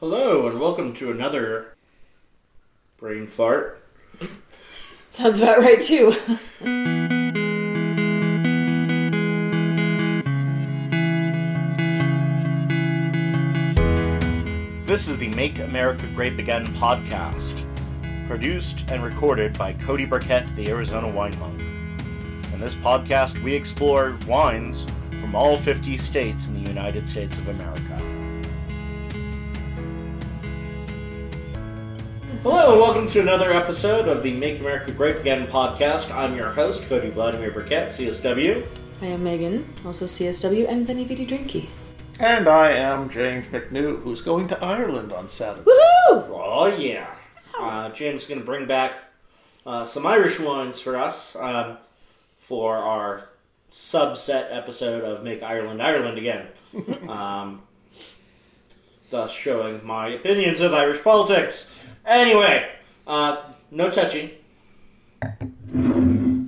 Hello, and welcome to another brain fart. Sounds about right too. This is the Make America Grape Again podcast, produced and recorded by Cody Burkett, the Arizona Wine Monk. In this podcast, we explore wines from all 50 states in the United States of America. Hello, and welcome to another episode of the Make America Grape Again podcast. I'm your host, Cody Vladimir Burkett, CSW. I am Megan, also CSW, and Vinny Vidi Drinky. And I am James McNew, who's going to Ireland on Saturday. Woohoo! Oh yeah. Uh, James is going to bring back uh, some Irish wines for us um, for our subset episode of Make Ireland Ireland again. um, thus showing my opinions of Irish politics. Anyway, uh, no touching.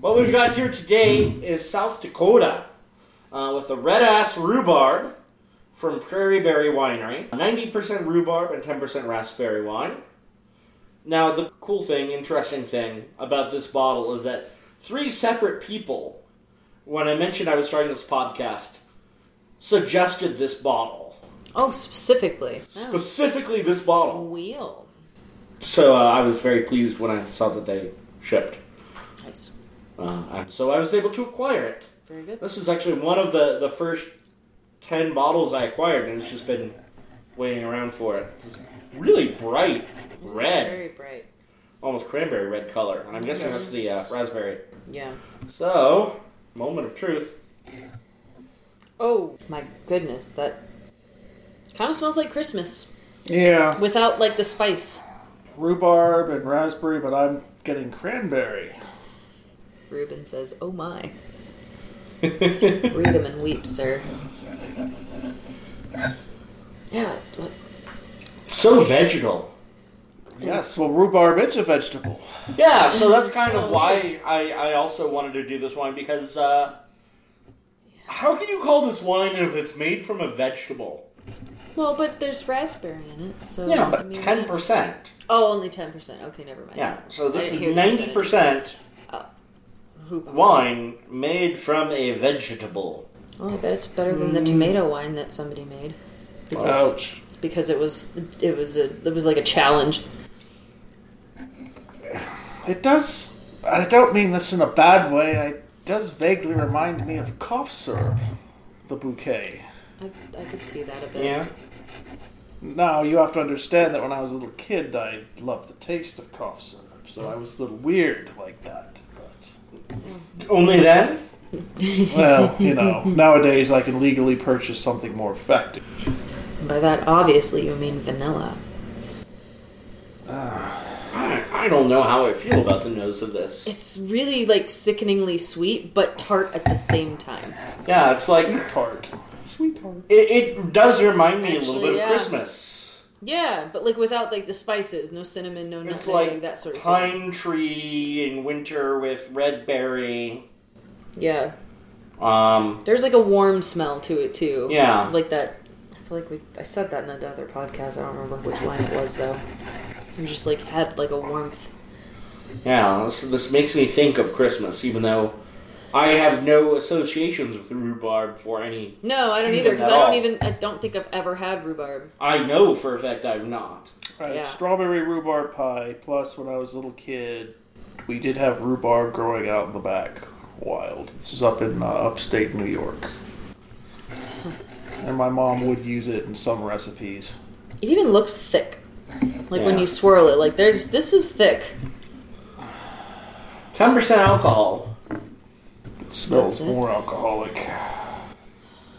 What we've got here today is South Dakota uh, with the red ass rhubarb from Prairie Berry Winery. 90% rhubarb and 10% raspberry wine. Now, the cool thing, interesting thing about this bottle is that three separate people, when I mentioned I was starting this podcast, suggested this bottle. Oh, specifically. Oh, Specifically, this bottle. wheel. So uh, I was very pleased when I saw that they shipped. Nice. Uh, so I was able to acquire it. Very good. This is actually one of the, the first 10 bottles I acquired, and it's just been waiting around for it. It's really bright red, Very bright. almost cranberry red color. And I'm guessing that's the uh, raspberry. Yeah. So, moment of truth. Oh, my goodness. That kind of smells like Christmas Yeah, without, like, the spice. Rhubarb and raspberry, but I'm getting cranberry. Ruben says, oh my. Read him and weep, sir. Yeah. What? So vegetal. Yes, well, rhubarb is a vegetable. Yeah, so that's kind of why I, I also wanted to do this wine because uh, how can you call this wine if it's made from a vegetable? Well, but there's raspberry in it, so. Yeah, I but mean, ten percent. Oh, only 10%. Okay, never mind. Yeah, so this didn't is ninety percent oh, wine made from a vegetable. Well, I bet it's better than the mm. tomato wine that somebody made. Because, Ouch. because it was it was a it was like a challenge. It does, I don't mean this in a bad way, it does vaguely remind me of cough syrup, the bouquet. I, I could see that a bit. Yeah. Now, you have to understand that when I was a little kid, I loved the taste of cough syrup, so I was a little weird like that. But, mm. Only then? well, you know, nowadays I can legally purchase something more effective. By that, obviously, you mean vanilla. I, I don't know how I feel about the nose of this. It's really like sickeningly sweet, but tart at the same time. Yeah, it's like Tart. Sweet tart. it, it does remind me a little Actually, bit of. Christmas. Yeah, but like without like the spices, no cinnamon, no It's like that sort of thing. pine tree in winter with red berry. Yeah, Um, there's like a warm smell to it too. Yeah. like that. I feel like we I said that in another podcast. I don't remember which one it was though. It just like had like a warmth. yeah, this, this makes me think of Christmas, even though I have no associations with rhubarb for any. No, I don't either because I don't all. even I don't think I've ever had rhubarb. I know for a fact I've not. I Yeah. strawberry rhubarb pie. Plus, when I was a little kid, we did have rhubarb growing out in the back. Wild. This was up in uh, upstate New York, and my mom would use it in some recipes. It even looks thick. Like when you swirl it, like there's this is thick. Ten percent alcohol. It smells That's it. more alcoholic.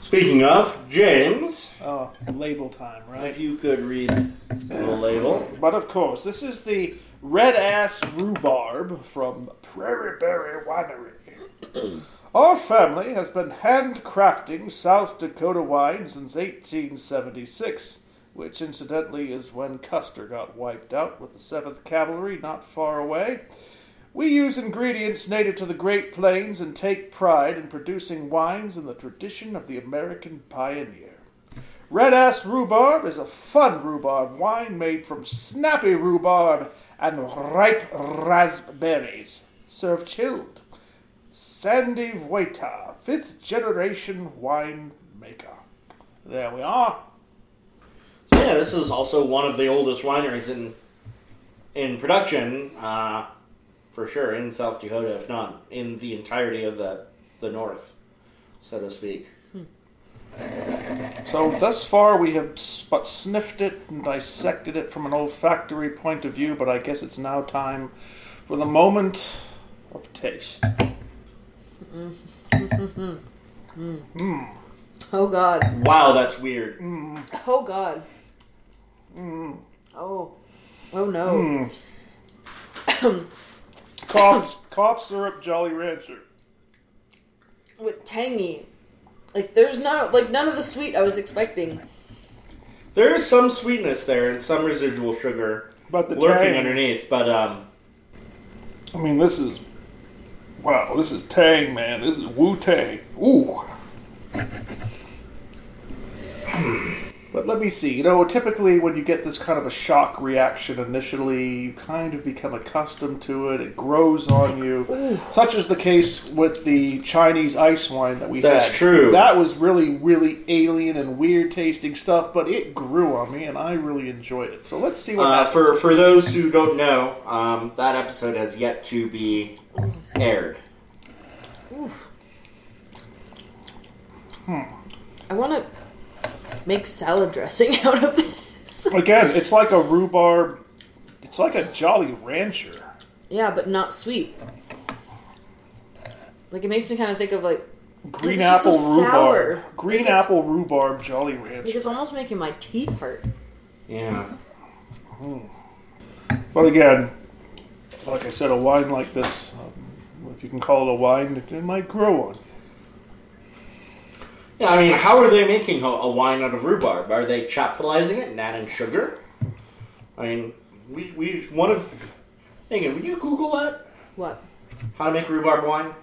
Speaking of, James, Oh, label time, right? if you could read the label. But of course, this is the red ass rhubarb from Prairie Berry Winery. Our family has been handcrafting South Dakota wine since 1876, which incidentally is when Custer got wiped out with the 7th Cavalry not far away. We use ingredients native to the Great Plains and take pride in producing wines in the tradition of the American pioneer. Red Ass Rhubarb is a fun rhubarb wine made from snappy rhubarb and ripe raspberries, served chilled. Sandi Vojta, fifth generation wine maker. There we are. Yeah, this is also one of the oldest wineries in in production, uh, for sure, in South Dakota, if not in the entirety of the the North, so to speak. So thus far we have but sniffed it and dissected it from an olfactory point of view, but I guess it's now time for the moment of taste. Oh god. Wow, that's weird. Oh god. Mm. Oh. Oh no. Mm. Cough, cough syrup Jolly Rancher. With tangy. Like there's none like none of the sweet I was expecting. There is some sweetness there and some residual sugar But the lurking tang, underneath, but um, I mean, this is wow. This is Tang, man. This is Wu Tang. Ooh. But let me see. You know, typically when you get this kind of a shock reaction initially, you kind of become accustomed to it. It grows on you. Such is the case with the Chinese ice wine that we That's had. That's true. That was really, really alien and weird tasting stuff, but it grew on me, and I really enjoyed it. So let's see what uh, happens. for for those who don't know, um, that episode has yet to be aired. Hmm. I want to make salad dressing out of this. Again, it's like a rhubarb. It's like a Jolly Rancher. yeah, but not sweet. Like it makes me kind of think of like Green This is just apple so rhubarb. sour. Green Like apple rhubarb Jolly Rancher. like Rancher. it's almost making my teeth hurt. Yeah. But again, like I said, a wine like this, um, if you can call it a wine, it, it might grow on. Yeah, I mean, how are they making a, a wine out of rhubarb? Are they chaptalizing it and adding sugar? I mean, we we one of. Megan, would you Google that? What? How to make rhubarb wine?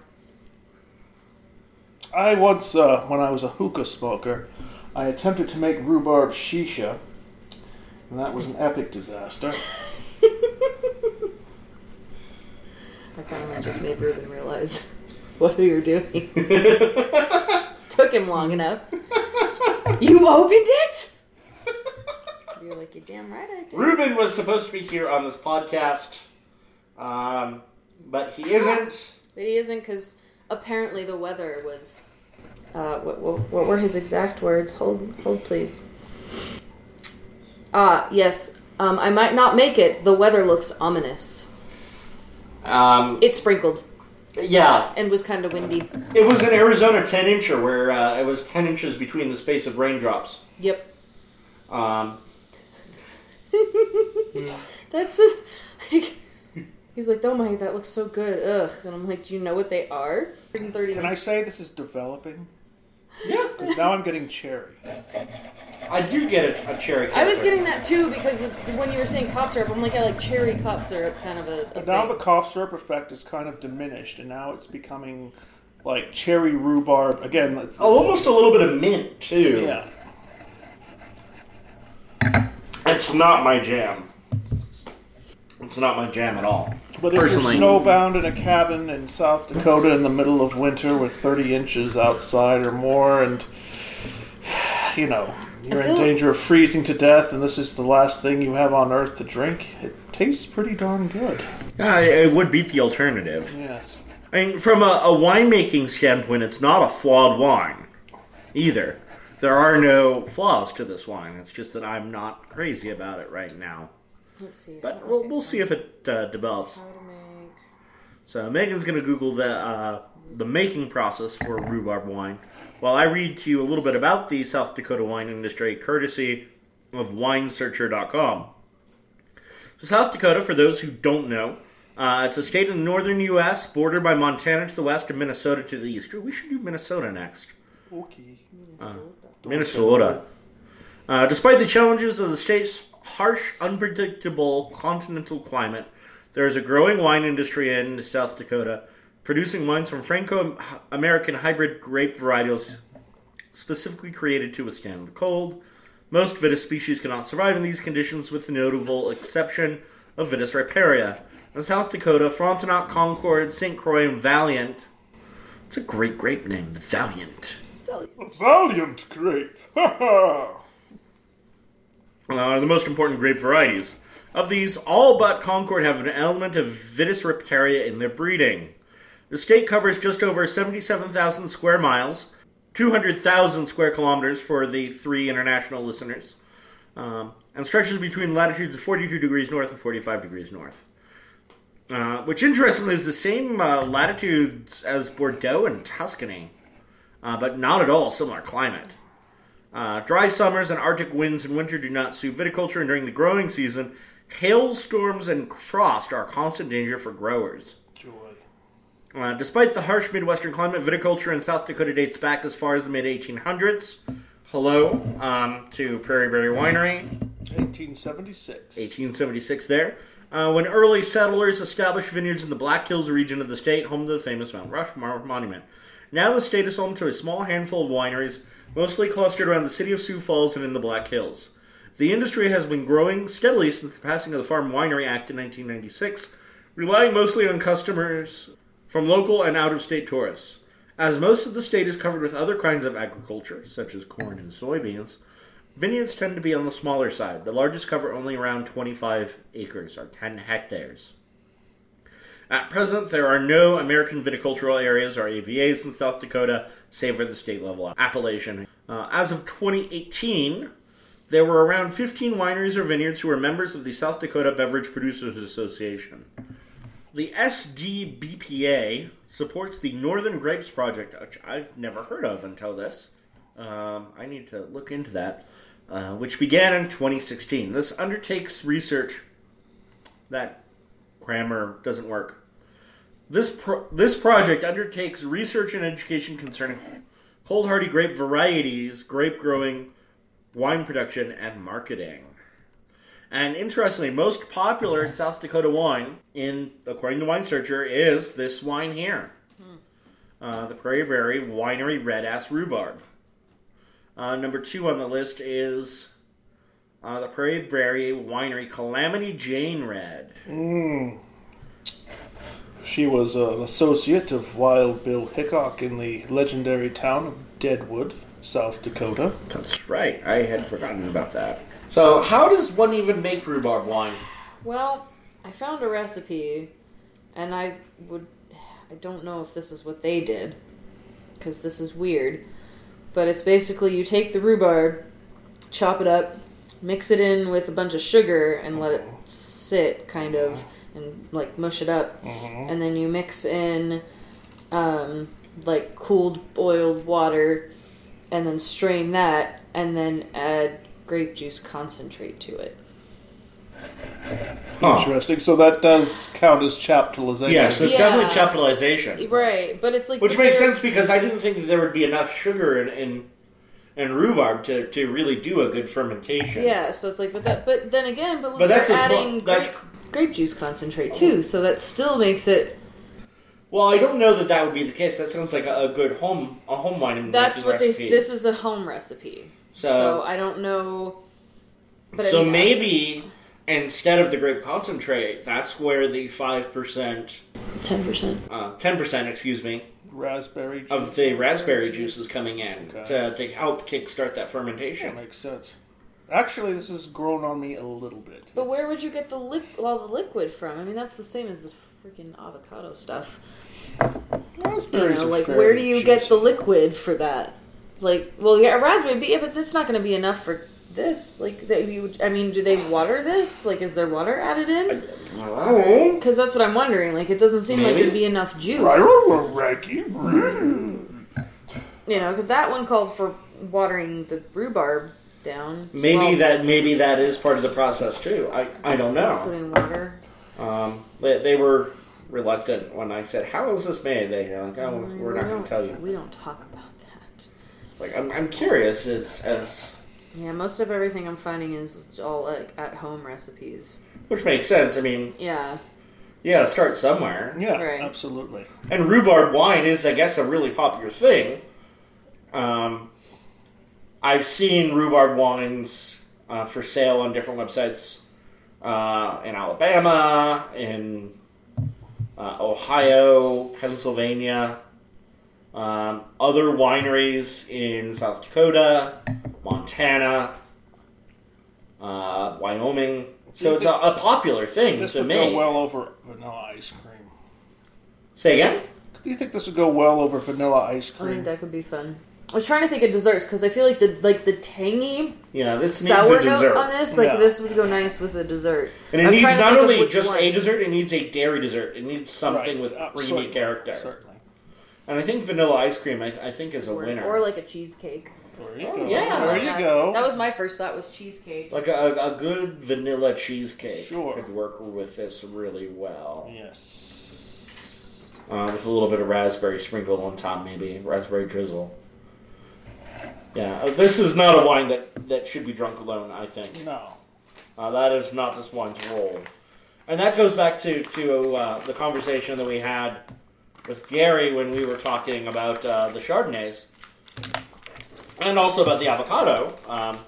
I once, uh, when I was a hookah smoker, I attempted to make rhubarb shisha, and that was an epic disaster. I finally just made Ruben realize what we were doing. Took him long enough. You opened it? You're like, you're damn right I did. Ruben was supposed to be here on this podcast, um, but he isn't. But he isn't because apparently the weather was. Uh, what, what, what were his exact words? Hold, hold, please. Ah, yes. Um, I might not make it. The weather looks ominous. Um, It sprinkled yeah, and was kind of windy. it was an Arizona 10 incher where uh, it was 10 inches between the space of raindrops. Yep. Um, That's just, like. He's like, oh my, that looks so good. Ugh. And I'm like, do you know what they are? 130 Can I say this is developing? Yeah, 'Cause now I'm getting cherry. I do get a, a cherry. I was character. getting that too because of- when you were saying cough syrup, I'm like, I like cherry cough syrup, kind of a. a But now thing. the cough syrup effect is kind of diminished, and now it's becoming like cherry rhubarb. Again, it's, Oh, almost a little bit of mint too. yeah. It's not my jam. It's not my jam at all. But if Personally. you're snowbound in a cabin in South Dakota in the middle of winter with 30 inches outside or more, and you know you're in danger of freezing to death, and this is the last thing you have on earth to drink, it tastes pretty darn good. Yeah, it would beat the alternative. Yes. I mean, from a, a winemaking standpoint, it's not a flawed wine either. There are no flaws to this wine. It's just that I'm not crazy about it right now. Let's see. But we'll, we'll see if it uh, develops. How to make. So Megan's going to Google the uh, the making process for rhubarb wine, while I read to you a little bit about the South Dakota wine industry, courtesy of WineSearcher.com. So South Dakota, for those who don't know, uh, it's a state in the northern U.S. bordered by Montana to the west and Minnesota to the east. We should do Minnesota next. Okay. Minnesota. Uh, despite the challenges of the state's harsh, unpredictable continental climate, there is a growing wine industry in South Dakota, producing wines from Franco American hybrid grape varietals specifically created to withstand the cold. Most Vitis species cannot survive in these conditions, with the notable exception of Vitis riparia. In South Dakota, Frontenac, Concord, St. Croix, and Valiant. It's a great grape name, the Valiant. Valiant grape. Ha ha. Are the most important grape varieties. Of these, all but Concord have an element of Vitis riparia in their breeding. The state covers just over 77,000 square miles, 200,000 square kilometers for the three international listeners, um, and stretches between latitudes of 42 degrees north and 45 degrees north. Uh, which, interestingly, is the same uh, latitudes as Bordeaux and Tuscany, uh, but not at all similar climate. Uh, dry summers and Arctic winds in winter do not suit viticulture, and during the growing season, hailstorms and frost are a constant danger for growers. Joy. Uh, despite the harsh Midwestern climate, viticulture in South Dakota dates back as far as the mid 1800s. Hello um, to Prairie Berry Winery, 1876. 1876 there. Uh, when early settlers established vineyards in the Black Hills region of the state, home to the famous Mount Rushmore Monument. Now the state is home to a small handful of wineries, mostly clustered around the city of Sioux Falls and in the Black Hills. The industry has been growing steadily since the passing of the Farm Winery Act in 1996, relying mostly on customers from local and out of state tourists. As most of the state is covered with other kinds of agriculture, such as corn and soybeans, vineyards tend to be on the smaller side. The largest cover only around 25 acres, or 10 hectares. At present, there are no American viticultural areas or AVAs in South Dakota, save for the state level appellation. Uh, as of 2018, there were around 15 wineries or vineyards who were members of the South Dakota Beverage Producers Association. The SDBPA supports the Northern Grapes Project, which I've never heard of until this. Um, I need to look into that, uh, which began in 2016. This undertakes research that grammar doesn't work. This pro- this project undertakes research and education concerning cold hardy grape varieties, grape growing, wine production, and marketing. And interestingly, most popular South Dakota wine, in according to Wine Searcher, is this wine here, uh, the Prairie Berry Winery Red Ass Rhubarb. Uh, number two on the list is uh, the Prairie Berry Winery Calamity Jane Red. She was an associate of Wild Bill Hickok in the legendary town of Deadwood, South Dakota. That's right. I had forgotten about that. So, how does one even make rhubarb wine? Well, I found a recipe, and I would. I don't know if this is what they did, because this is weird. But it's basically you take the rhubarb, chop it up, mix it in with a bunch of sugar, and let it oh. sit, kind of, and like mush it up. And then you mix in um, like cooled boiled water, and then strain that, and then add grape juice concentrate to it. Huh. Interesting. So that does count as chaptalization. Yes, it's Yeah. definitely chaptalization. Right, but it's like Which makes they're- sense because I didn't think that there would be enough sugar in, in, in rhubarb to, to really do a good fermentation. Yeah, so it's like, but that, but then again, but, But that's they're a small- adding that's- grape, grape juice concentrate too, so that still makes it. Well, I don't know that that would be the case. That sounds like a, a good home a home wine That's making what they. This is a home recipe, so, So- I don't know. But I so mean, maybe instead of the grape concentrate, that's where the five percent, ten percent. uh, ten percent, excuse me, Raspberry juice. of the raspberry juice is coming in Okay. to, to help kickstart that That fermentation. makes sense. Actually, this has grown on me a little bit. But It's- where would you get the all the liquid from? I mean, that's the same as the freaking avocado stuff. You know, like where do you get the liquid for that? Like, well, yeah, a raspberry, but, yeah, but that's not going to be enough for this. Like, that you. I mean, do they water this? Like, is there water added in? Because that's what I'm wondering. Like, it doesn't seem like there'd be enough juice. You know, because that one called for watering the rhubarb down. Maybe Well, that maybe that is part of the process too. I, I don't know. Putting water. Um, they, they were reluctant when I said, "How is this made?" They were like, "Oh, we're not going to tell you." We don't talk about that. Like, I'm, I'm curious as as Yeah, most of everything I'm finding is all like at home recipes. which makes sense. I mean, Yeah. yeah, start somewhere. Yeah, Right. absolutely. And rhubarb wine is, I guess, a really popular thing. Um, I've seen rhubarb wines uh, for sale on different websites uh, in Alabama, in uh, Ohio, Pennsylvania, um, other wineries in South Dakota, Montana, uh, Wyoming. So it's a, a popular thing This to would make. go well over vanilla ice cream. Say again? Do you think this would go well over vanilla ice cream? I cream? think that could be fun. I was trying to think of desserts because I feel like the like the tangy Yeah, this needs sour a note dessert. on this, like Yeah. this would go nice with a dessert. And it I'm needs trying to not think of only just one. a dessert, it needs a dairy dessert. It needs something Right. with Uh, creamy certainly. character. Certainly. And I think vanilla ice cream, I, I think, is a Or, winner. or like a cheesecake. There you Oh, go. yeah. There Like you that. go. That was my first thought was cheesecake. Like a, a good vanilla cheesecake Sure. could work with this really well. Yes. Uh, with a little bit of raspberry sprinkled on top, maybe raspberry drizzle. Yeah, uh, this is not a wine that, that should be drunk alone. I think No. uh, that is not this wine's role, and that goes back to to uh, the conversation that we had with Gary when we were talking about uh, the Chardonnays, and also about the avocado. Um,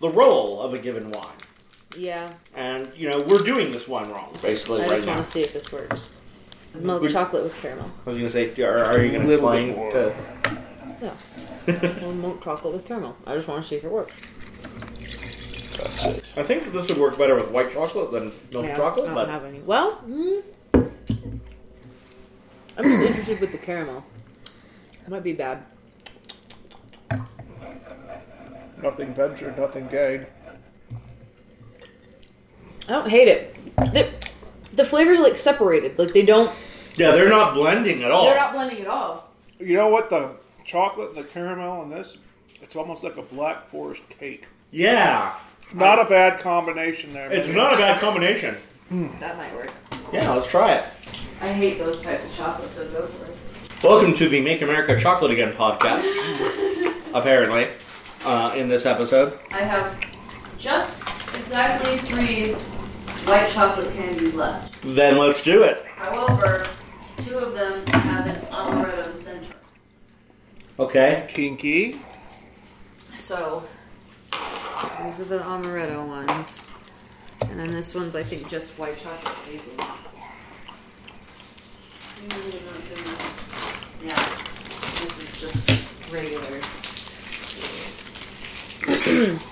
the role of a given wine. Yeah, And you know we're doing this one wrong, basically I right just now. want to see if this works. Milk Would- chocolate with caramel. I was gonna say, are, are you gonna explain? more. To, Yeah. well, milk chocolate with caramel. I just want to see if it works. That's it. I think this would work better with white chocolate than milk Yeah, chocolate, I don't but have any. Well, mm, I'm just interested with the caramel. It might be bad. Nothing ventured, nothing gained. I don't hate it. The, the flavors are like separated. Like they don't. yeah, they're not blending at all. They're not blending at all. You know what? The chocolate, and the caramel, and this, it's almost like a black forest cake. Yeah, Not a bad combination there. it's man. not a bad combination. That might work. Yeah, let's try it. I hate those types of chocolate, so go for it. Welcome to the Make America Chocolate Again podcast. apparently, uh, in this episode, I have just exactly three white chocolate candies left. then let's do it. However, two of them have an amaretto center. Okay. Kinky. So, these are the amaretto ones. And then this one's, I think, just white chocolate hazel. Yeah, this is just regular.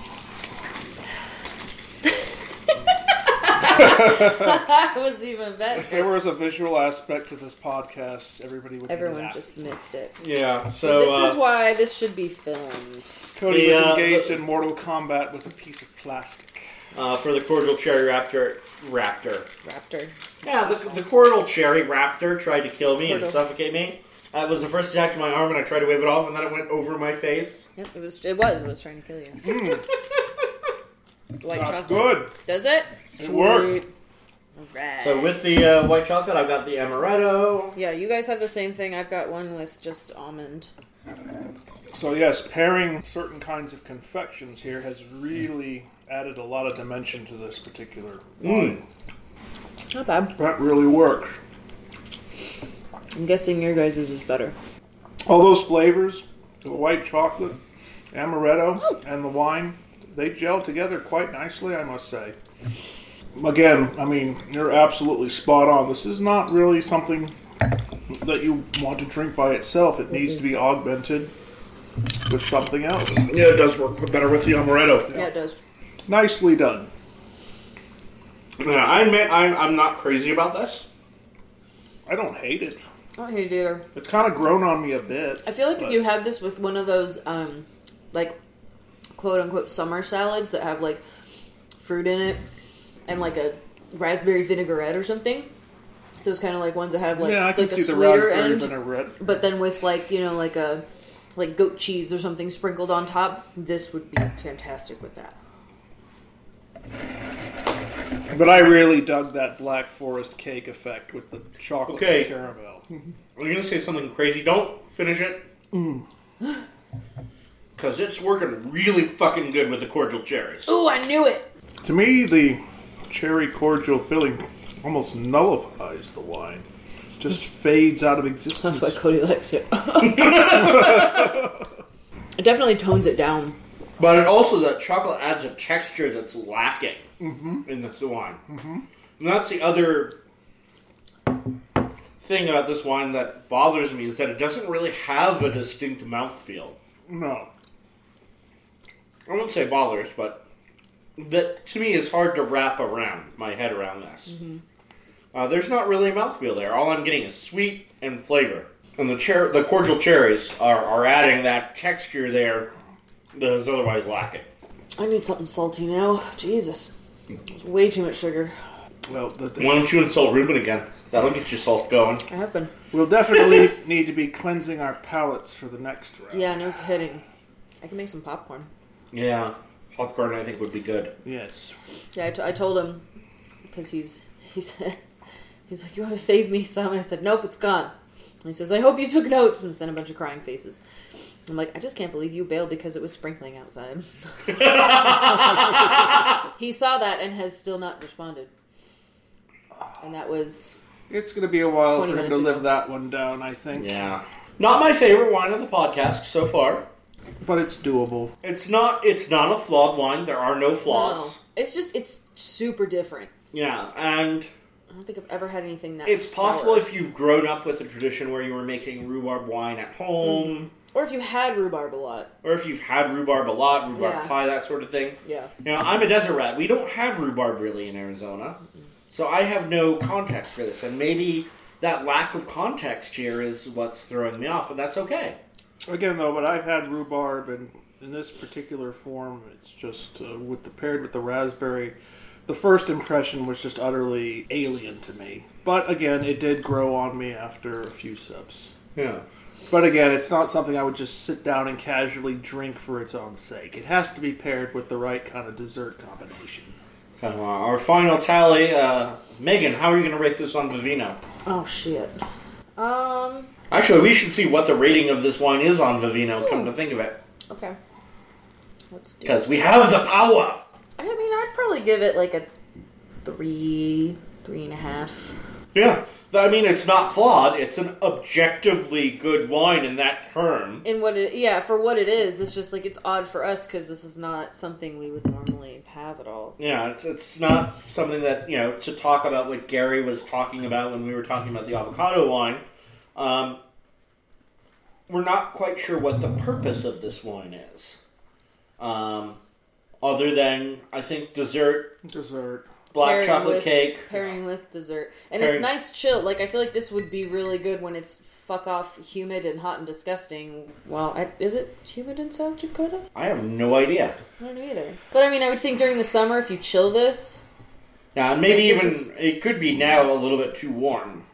that was even better. If there was a visual aspect to this podcast, everybody would. Everyone laughing. just missed it. Yeah. So this uh, is why this should be filmed. Cody The, was uh, engaged the- in mortal combat with a piece of plastic. uh, for the cordial cherry raptor, raptor. Raptor. Yeah, the, the cordial cherry raptor tried to kill me and suffocate me. That was the first attack to my arm, and I tried to wave it off, and then it went over my face. Yep, it was. It was. It was trying to kill you. White That's chocolate. good. Does it? It worked. Alright. So with the uh, white chocolate, I've got the amaretto. Yeah, you guys have the same thing. I've got one with just almond. So yes, pairing certain kinds of confections here has really added a lot of dimension to this particular wine. Not bad. That really works. I'm guessing your guys' is better. All those flavors, the white chocolate, amaretto, and the wine, they gel together quite nicely, I must say. Again, I mean, you're absolutely spot on. This is not really something that you want to drink by itself. It needs to be augmented with something else. Yeah, it does work better with the amaretto. Yeah, it does. Nicely done. Yeah, I admit I'm, I'm not crazy about this. I don't hate it. I don't hate it either. It's kind of grown on me a bit. I feel like if But- you had this with one of those, um, like, quote unquote summer salads that have like fruit in it and like a raspberry vinaigrette or something. Those kind of like ones that have like yeah, I like can a see sweeter raspberry end, vinaigrette. but then with like you know like a like goat cheese or something sprinkled on top. This would be fantastic with that. But I really dug that Black Forest cake effect with the chocolate Okay. and caramel. Are you gonna say something crazy? Don't finish it. Because it's working really fucking good with the cordial cherries. Oh, I knew it. To me, the cherry cordial filling almost nullifies the wine. Just fades out of existence. That's why Cody likes it. It definitely tones it down. But it also, that chocolate adds a texture that's lacking in this wine. Mm-hmm. And that's the other thing about this wine that bothers me is that it doesn't really have a distinct mouthfeel. No. I won't say bothers, but that to me is hard to wrap around my head around this. Uh, there's not really a mouthfeel there. All I'm getting is sweet and flavor, and the cher- the cordial cherries are, are adding that texture there that is otherwise lacking. I need something salty now. Jesus. It's way too much sugar. Well, the, Why don't you insult Ruben again? That'll get your salt going. I have been. we'll definitely need to be cleansing our palates for the next round. Yeah, no kidding. I can make some popcorn. Yeah, popcorn I think would be good. Yes. Yeah, I, t- I told him because he's he's he's like, "You want to save me some?" And I said, "Nope, it's gone." And he says, "I hope you took notes," and sent a bunch of crying faces. I'm like, I just can't believe you bailed because it was sprinkling outside. he saw that and has still not responded. And that was It's going to be a while for him to minutes live ago. that one down, I think. Yeah, not my favorite wine of the podcast so far. But it's doable. It's not. It's not a flawed wine. There are no flaws. no. It's just it's super different. Yeah, and I don't think I've ever had anything that. it's possible sour. if you've grown up with a tradition where you were making rhubarb wine at home, mm-hmm. or if you had rhubarb a lot. or if you've had rhubarb a lot, rhubarb Yeah. pie, that sort of thing. Yeah. You know, I'm a desert rat. We don't have rhubarb really in Arizona, mm-hmm. so I have no context for this, and maybe that lack of context here is what's throwing me off, and that's okay. Again, though, but I've had rhubarb, and in this particular form, it's just uh, with the paired with the raspberry. The first impression was just utterly alien to me. But again, it did grow on me after a few sips. Yeah. But again, it's not something I would just sit down and casually drink for its own sake. It has to be paired with the right kind of dessert combination. So, uh, our final tally, uh, Megan, how are you going to rate this on Vivino? Oh shit. Um. Actually, we should see what the rating of this wine is on Vivino. Come to hmm. think of it, Okay. Let's do. because we have the power. I mean, I'd probably give it like a three, three and a half. Yeah, I mean it's not flawed. It's an objectively good wine in that term. In what it, yeah, for what it is, it's just like it's odd for us because this is not something we would normally have at all. Yeah, it's it's not something that you know to talk about what Gary was talking about when we were talking about the avocado wine. Um, we're not quite sure what the purpose of this wine is, um, other than I think dessert, Dessert. black Pairing chocolate with- cake. Pairing with dessert, and Pairing- it's nice chill. Like I feel like this would be really good when it's fuck off humid and hot and disgusting. Well, I, is it humid in South Dakota? I have no idea. I don't either. But I mean, I would think during the summer if you chill this. Yeah, and maybe even is- it could be now a little bit too warm.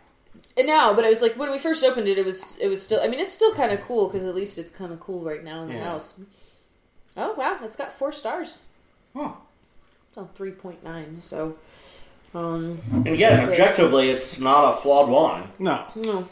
And now, but it was like when we first opened it, it was it was still. I mean, it's still kind of cool because at least it's kind of cool right now in the Yeah. house. Oh wow, it's got four stars. Huh. Oh, 3.9. So, um, And again, objectively, it's not a flawed wine. No. no.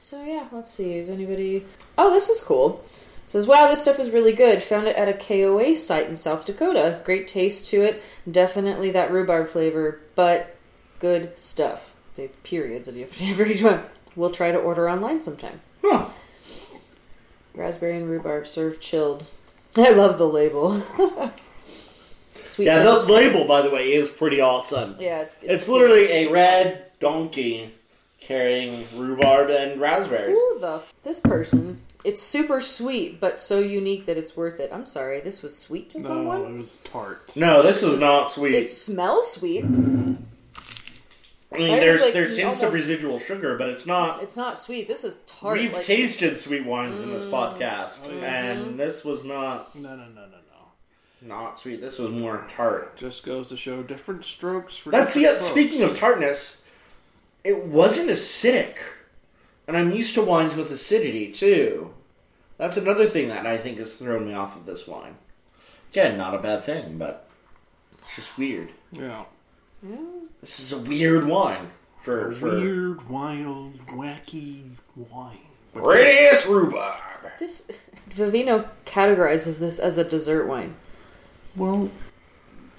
So yeah, let's see. Is anybody? Oh, this is cool. It says, wow, this stuff is really good. Found it at a KOA site in South Dakota. Great taste to it. Definitely that rhubarb flavor, but good stuff. Say periods at the end of each one. We'll try to order online sometime. Huh. Raspberry and rhubarb served chilled. I love the label. Sweet. Yeah, the lemon- label, by the way, is pretty awesome. yeah, it's It's, cute. literally a red donkey carrying rhubarb and raspberries. Who the f- this person? It's super sweet, but so unique that it's worth it. I'm sorry, this was sweet to No, someone. it was tart. No, this is not sweet. It smells sweet. I mean, I there's like, there's hints of almost- residual sugar, but it's not. It's not sweet. This is tart. We've like, tasted sweet wines in this Mm. podcast, yeah. and this was not No, no, no, no, no. not sweet. This was more tart. Just goes to show different strokes for That's the different folks. speaking of tartness. It wasn't acidic, and I'm used to wines with acidity too. That's another thing that I think has thrown me off of this wine. Again, not a bad thing, but it's just weird. Yeah. Yeah. This is a weird wine for A for weird, wild, wacky wine. radius rhubarb. This Vivino categorizes this as a dessert wine. Well,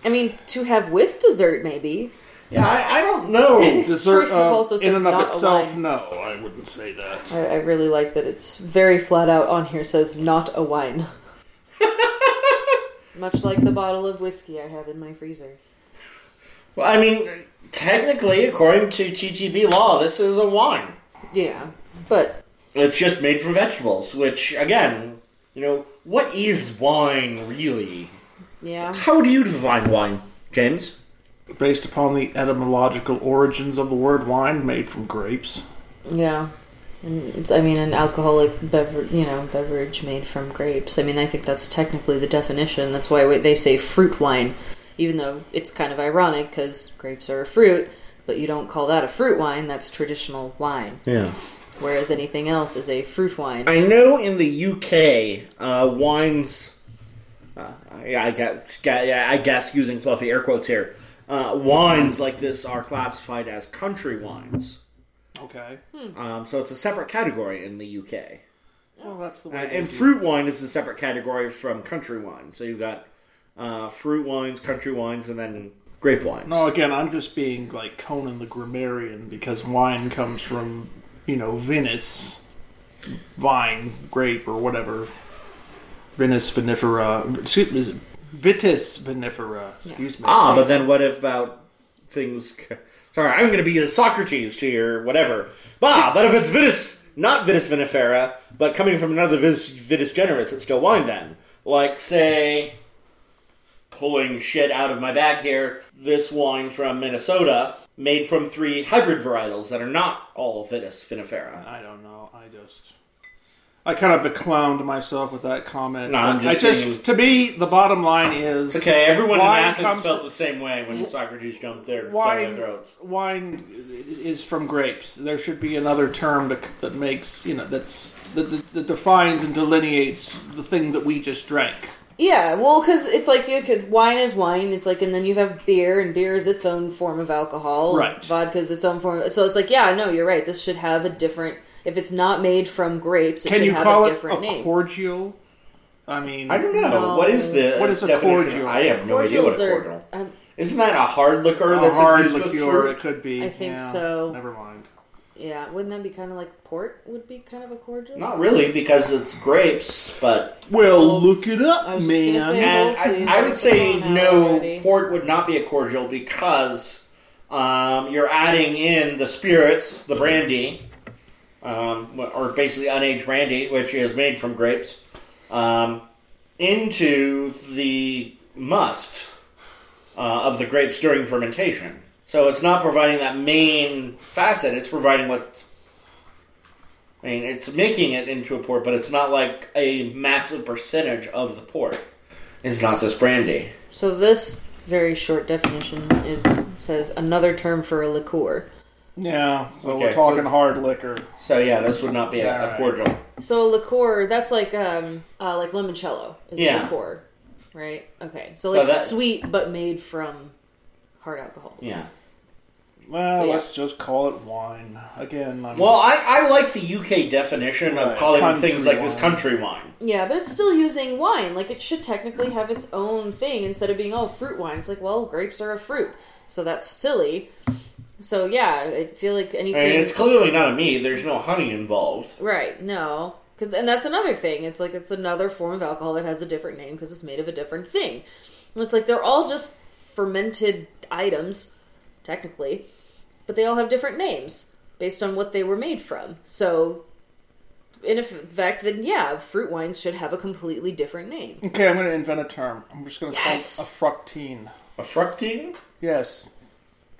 I mean, to have with dessert, maybe. Yeah, I, I don't know. Dessert uh, also in says and of not a itself, wine. no, I wouldn't say that. I, I really like that it's very flat out on here says not a wine. Much like the bottle of whiskey I have in my freezer. Well, I mean, technically, according to TTB law, this is a wine. Yeah, but It's just made from vegetables, which, again, you know, what is wine really? yeah, How do you define wine, James? Based upon the etymological origins of the word wine, made from grapes. yeah. And I mean, an alcoholic beverage, you know, beverage made from grapes. I mean, I think that's technically the definition. That's why they say fruit wine, even though it's kind of ironic because grapes are a fruit. But you don't call that a fruit wine. That's traditional wine. Yeah. Whereas anything else is a fruit wine. I know in the UK, uh, wines. Uh, yeah, I guess, yeah, I guess using fluffy air quotes here. Uh, wines like this are classified as country wines. Okay. Um, so it's a separate category in the UK. Well, that's the Uh, way. they and fruit wine is a separate category from country wine. So you've got uh, fruit wines, country wines, and then grape wines. No, again, I'm just being like Conan the grammarian because wine comes from, you know, Venus, vine, grape, or whatever. Venus vinifera. Excuse me, is it Vitis vinifera. Excuse me. Ah, but then what if about things? Sorry, I'm going to be a Socrates to your whatever. Bah, but if it's Vitis, not Vitis vinifera, but coming from another Vitis, Vitis generis, it's still wine then. Like, say, pulling shit out of my bag here, this wine from Minnesota, made from three hybrid varietals that are not all Vitis vinifera. I don't know. I just. I kind of beclowned myself with that comment. No, I'm I just just to me, the bottom line is Okay, everyone in Wine Athens comes felt the same way when Socrates jumped their, down their wine. throats. Wine is from grapes. There should be another term to, that makes you know that's that, that, that defines and delineates the thing that we just drank. Yeah, well, because it's like you because wine is wine. It's like, and then you have beer, and beer is its own form of alcohol. Right. Vodka is its own form. Of, So it's like, yeah, no, you're right. This should have a different. If it's not made from grapes, it Can should you have call a it different a name. cordial? I mean, I don't know. No. What is the What is a definition? cordial? I have no idea what a Cordials are- cordial. um, Isn't that a hard liquor a that's hard infused with liqueur. fruit? It could be. I think yeah, so. Never mind. Yeah, wouldn't that be kind of like port? Would be kind of a cordial. Not really, because it's grapes, but Well, look it up, I was just say- and I, I would say no. already. Port would not be a cordial because um, you're adding in the spirits, the brandy, um, or basically unaged brandy, which is made from grapes, um, into the must uh, of the grapes during fermentation. So it's not providing that main facet; it's providing what. I mean, it's making it into a port, but it's not like a massive percentage of the port. It's not this brandy. So this very short definition is says another term for a liqueur. Yeah, so Okay, we're talking so- hard liquor. So yeah, this would not be a, Yeah, a right. cordial. So liqueur, that's like um uh, like limoncello is Yeah. a liqueur, right? Okay, so So like that- sweet but made from hard alcohols. Yeah. Well, So, yeah. let's just call it wine. Again, I'm, Well, I, I like the UK definition of calling country things like this country wine. Yeah, but it's still using wine. Like it should technically have its own thing instead of being oh fruit wine. It's like well grapes are a fruit, so that's silly. So yeah, I feel like anything. mean, it's clearly not a mead. There's no honey involved. Right, no. Cause, and that's another thing. It's like it's another form of alcohol that has a different name because it's made of a different thing. It's like they're all just fermented items, technically, but they all have different names based on what they were made from. So, in fact, then yeah, fruit wines should have a completely different name. okay, I'm going to invent a term. I'm just going to Yes. call it a fructine. A fructine? Yes,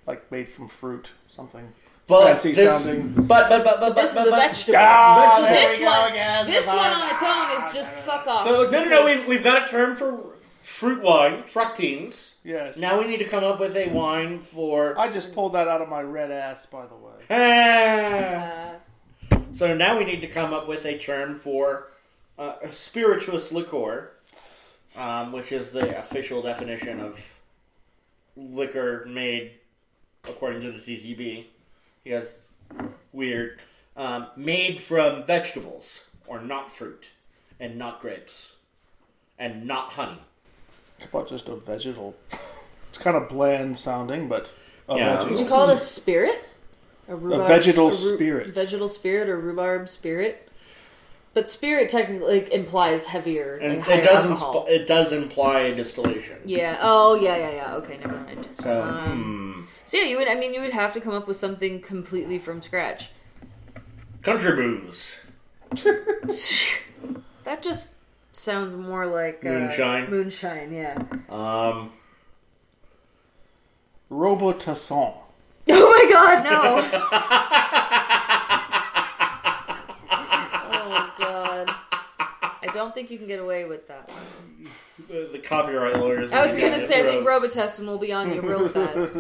like made from fruit, something. But Fancy this, sounding. But but but but but This but, is a but, vegetable. Ah, so this one, again. this one on its own is just fuck off. So no no no. We've we've got a term for fruit wine, fructines. Yes. Now we need to come up with a wine for. I just pulled that out of my red ass, by the way. Ah. So now we need to come up with a term for uh, a spirituous liqueur, um, which is the official definition of liquor made according to the TTB. Because weird, um, made from vegetables or not fruit, and not grapes, and not honey. How about just a vegetal? It's kind of bland sounding, but A Yeah. vegetal. Would you call it a spirit? A, rhubarb, vegetal ru- spirit. Vegetal spirit or rhubarb spirit. But spirit technically like, implies heavier, And like higher it does alcohol. insp- it does imply a distillation. yeah. Oh, yeah, yeah, yeah. Okay, never mind. So Um, hmm. So yeah, you would. I mean, you would have to come up with something completely from scratch. country booze. that just sounds more like uh, Moonshine. Moonshine, yeah. Um, Robotasson. Oh my god, no! oh my god. I don't think you can get away with that one. the, the copyright lawyers. I was gonna say, I think ropes. Robitussin will be on you real fast.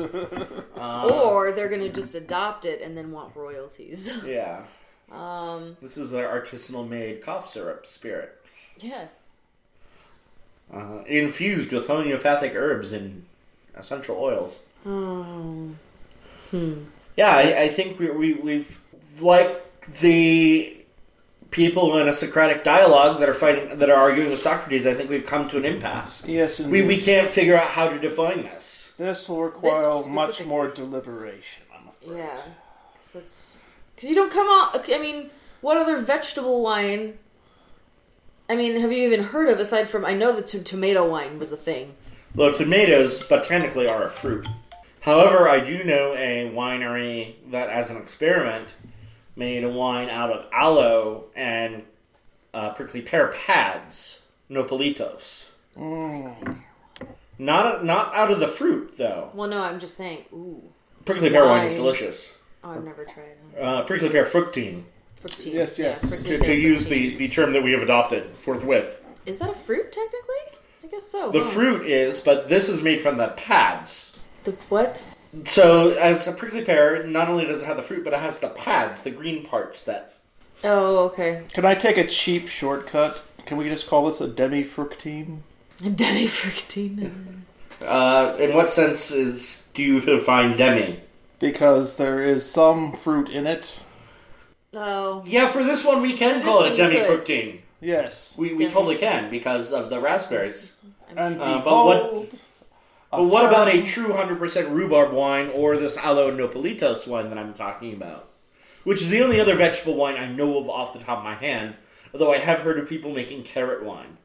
Uh, or they're gonna just adopt it and then want royalties. yeah, Um, this is our artisanal made cough syrup spirit, yes. uh, infused with homeopathic herbs and essential oils. Oh. Hmm. Yeah, I, I think we, we we've like the people in a Socratic dialogue that are fighting that are arguing with Socrates. I think we've come to an impasse. Yes, We we can't figure out how to define this. This will require This much more deliberation. I'm afraid. Yeah. Cause that's because you don't come out. I mean, what other vegetable wine? I mean, have you even heard of aside from? I know that t- tomato wine was a thing. Well, tomatoes botanically are a fruit. However, I do know a winery that, as an experiment, made a wine out of aloe and uh, prickly pear pads, nopalitos. Mm. Not not out of the fruit though. Well, no, I'm just saying. Ooh. Prickly pear wine is delicious. Oh, I've never tried it. Uh, prickly pear fructine, Fructine. Yes, yes. Yeah, prickly to, to use the, the term that we have adopted forthwith. Is that a fruit technically? I guess so. The huh? fruit is, but this is made from the pads. The what? So, as a prickly pear, not only does it have the fruit, but it has the pads, the green parts that. Oh, okay. Can I take a cheap shortcut? Can we just call this a demi-fructine? A demifructine. Uh, in what sense is do you define demi? Because there is some fruit in it. Oh. Yeah, for this one we For can this call one it you demi could. fructine. Yes. We, we Demi- totally can because of the raspberries. And Uh, but what- behold, But what about a true 100% rhubarb wine or this aloe nopalitos wine that I'm talking about? Which is the only other vegetable wine I know of off the top of my hand, although I have heard of people making carrot wine.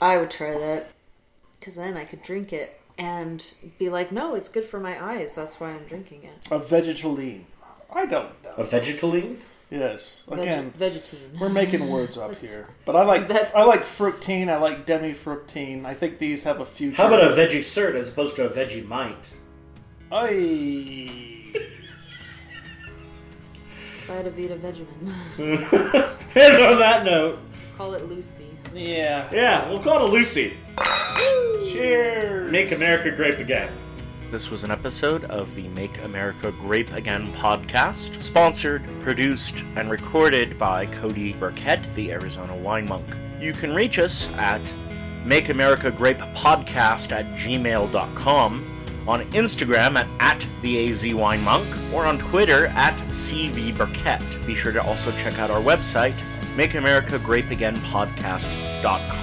I would try that. Because then I could drink it and be like, no, it's good for my eyes. That's why I'm drinking it. a vegetaline? I don't know. A vegetaline? Yes. Veg- Again, vegetine. we're making words up here. But I like That- I like fructine. I like demi-fructine. I think these have a future. How about a veggie cert as opposed to a veggie mite? Aye. Vita Vita Vegemin. and on that note, Call it Lucy. Yeah. yeah, we'll call it a Lucy. Cheers. Make America great Again. This was an episode of the Make America Grape Again podcast, sponsored, produced, and recorded by Cody Burkett, the Arizona Wine Monk. You can reach us at Make America Grape Podcast at gmail.com, on Instagram at, at the AZ Wine Monk, or on Twitter at CV Burkett. Be sure to also check out our website, MakeAmericaGrapeAgainPodcast.com.